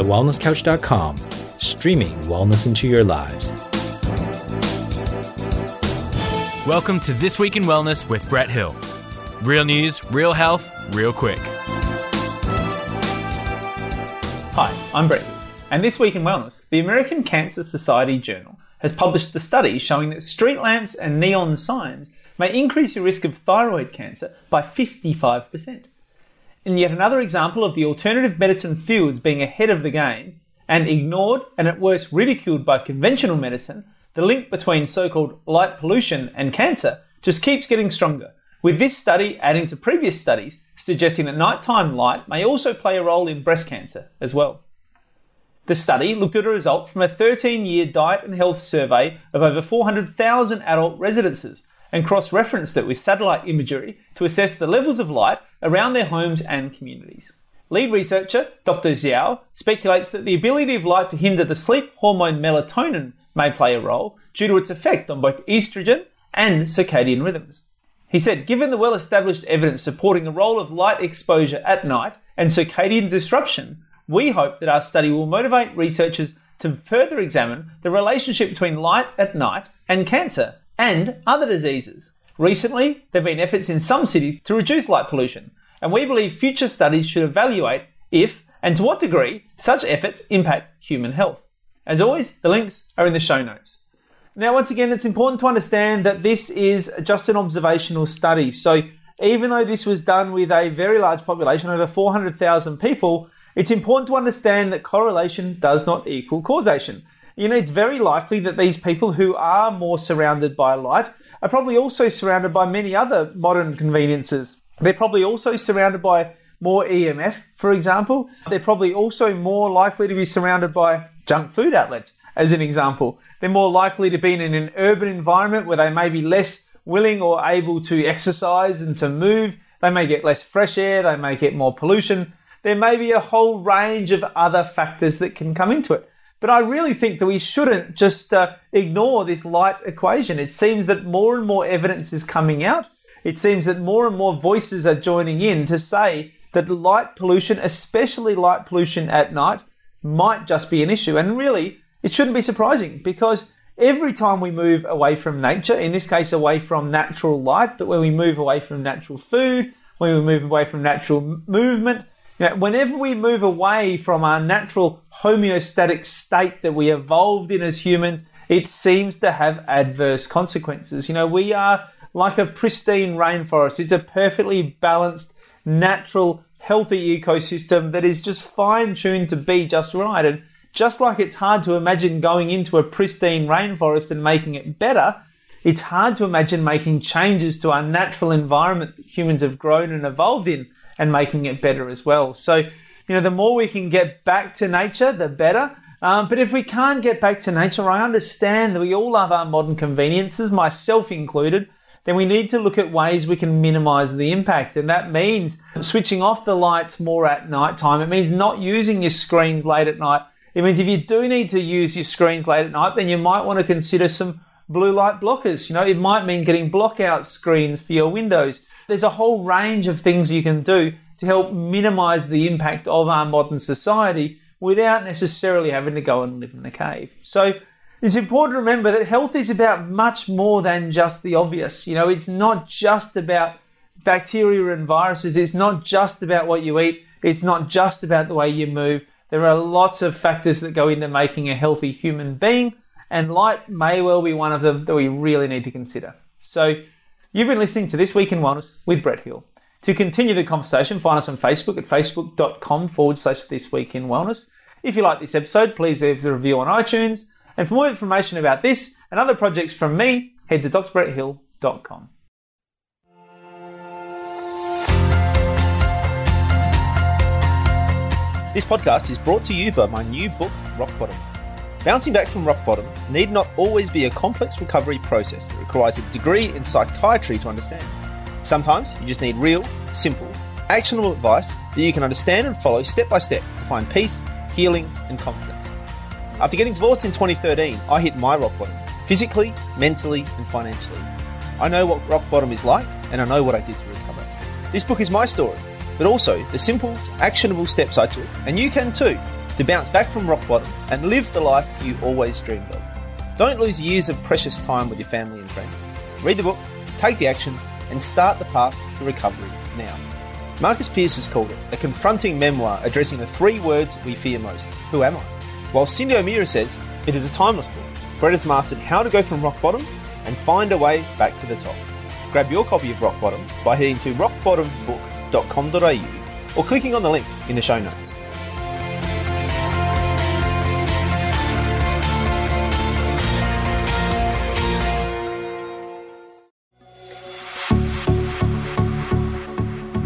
thewellnesscouch.com, streaming wellness into your lives. Welcome to This Week in Wellness with Brett Hill. Real news, real health, real quick. Hi, I'm Brett Hill, and this week in wellness, the American Cancer Society Journal has published a study showing that street lamps and neon signs may increase your risk of thyroid cancer by 55%. In yet another example of the alternative medicine fields being ahead of the game and ignored and at worst ridiculed by conventional medicine, the link between so called light pollution and cancer just keeps getting stronger, with this study adding to previous studies suggesting that nighttime light may also play a role in breast cancer as well. The study looked at a result from a 13 year diet and health survey of over 400,000 adult residences and cross referenced it with satellite imagery to assess the levels of light around their homes and communities. Lead researcher Dr. Xiao speculates that the ability of light to hinder the sleep hormone melatonin may play a role due to its effect on both estrogen and circadian rhythms. He said, given the well established evidence supporting the role of light exposure at night and circadian disruption, we hope that our study will motivate researchers to further examine the relationship between light at night and cancer and other diseases. Recently, there have been efforts in some cities to reduce light pollution, and we believe future studies should evaluate if and to what degree such efforts impact human health. As always, the links are in the show notes. Now, once again, it's important to understand that this is just an observational study. So, even though this was done with a very large population, over 400,000 people, it's important to understand that correlation does not equal causation. You know, it's very likely that these people who are more surrounded by light are probably also surrounded by many other modern conveniences. They're probably also surrounded by more EMF, for example. They're probably also more likely to be surrounded by junk food outlets, as an example. They're more likely to be in an urban environment where they may be less willing or able to exercise and to move. They may get less fresh air, they may get more pollution. There may be a whole range of other factors that can come into it. But I really think that we shouldn't just uh, ignore this light equation. It seems that more and more evidence is coming out. It seems that more and more voices are joining in to say that light pollution, especially light pollution at night, might just be an issue. And really, it shouldn't be surprising because every time we move away from nature, in this case away from natural light, but when we move away from natural food, when we move away from natural movement, know, whenever we move away from our natural homeostatic state that we evolved in as humans, it seems to have adverse consequences. You know, we are like a pristine rainforest. It's a perfectly balanced, natural, healthy ecosystem that is just fine tuned to be just right. And just like it's hard to imagine going into a pristine rainforest and making it better, it's hard to imagine making changes to our natural environment that humans have grown and evolved in and making it better as well. So, you know, the more we can get back to nature, the better. Um, but if we can't get back to nature, I understand that we all love our modern conveniences, myself included. Then we need to look at ways we can minimize the impact. And that means switching off the lights more at night time. It means not using your screens late at night it means if you do need to use your screens late at night, then you might want to consider some blue light blockers. You know, it might mean getting blockout screens for your windows. There's a whole range of things you can do to help minimize the impact of our modern society without necessarily having to go and live in a cave. So it's important to remember that health is about much more than just the obvious. You know, it's not just about bacteria and viruses. It's not just about what you eat. It's not just about the way you move. There are lots of factors that go into making a healthy human being, and light may well be one of them that we really need to consider. So, you've been listening to This Week in Wellness with Brett Hill. To continue the conversation, find us on Facebook at facebook.com forward slash This Week in Wellness. If you like this episode, please leave a review on iTunes. And for more information about this and other projects from me, head to drbretthill.com. This podcast is brought to you by my new book, Rock Bottom. Bouncing back from rock bottom need not always be a complex recovery process that requires a degree in psychiatry to understand. Sometimes you just need real, simple, actionable advice that you can understand and follow step by step to find peace, healing, and confidence. After getting divorced in 2013, I hit my rock bottom, physically, mentally, and financially. I know what rock bottom is like, and I know what I did to recover. This book is my story but also the simple, actionable steps I took, and you can too, to bounce back from rock bottom and live the life you always dreamed of. Don't lose years of precious time with your family and friends. Read the book, take the actions, and start the path to recovery now. Marcus Pearce has called it a confronting memoir addressing the three words we fear most Who am I? While Cyndi O'Meara says it is a timeless book. Brett has mastered how to go from rock bottom and find a way back to the top. Grab your copy of Rock Bottom by heading to rockbottombook.com.au or clicking on the link in the show notes.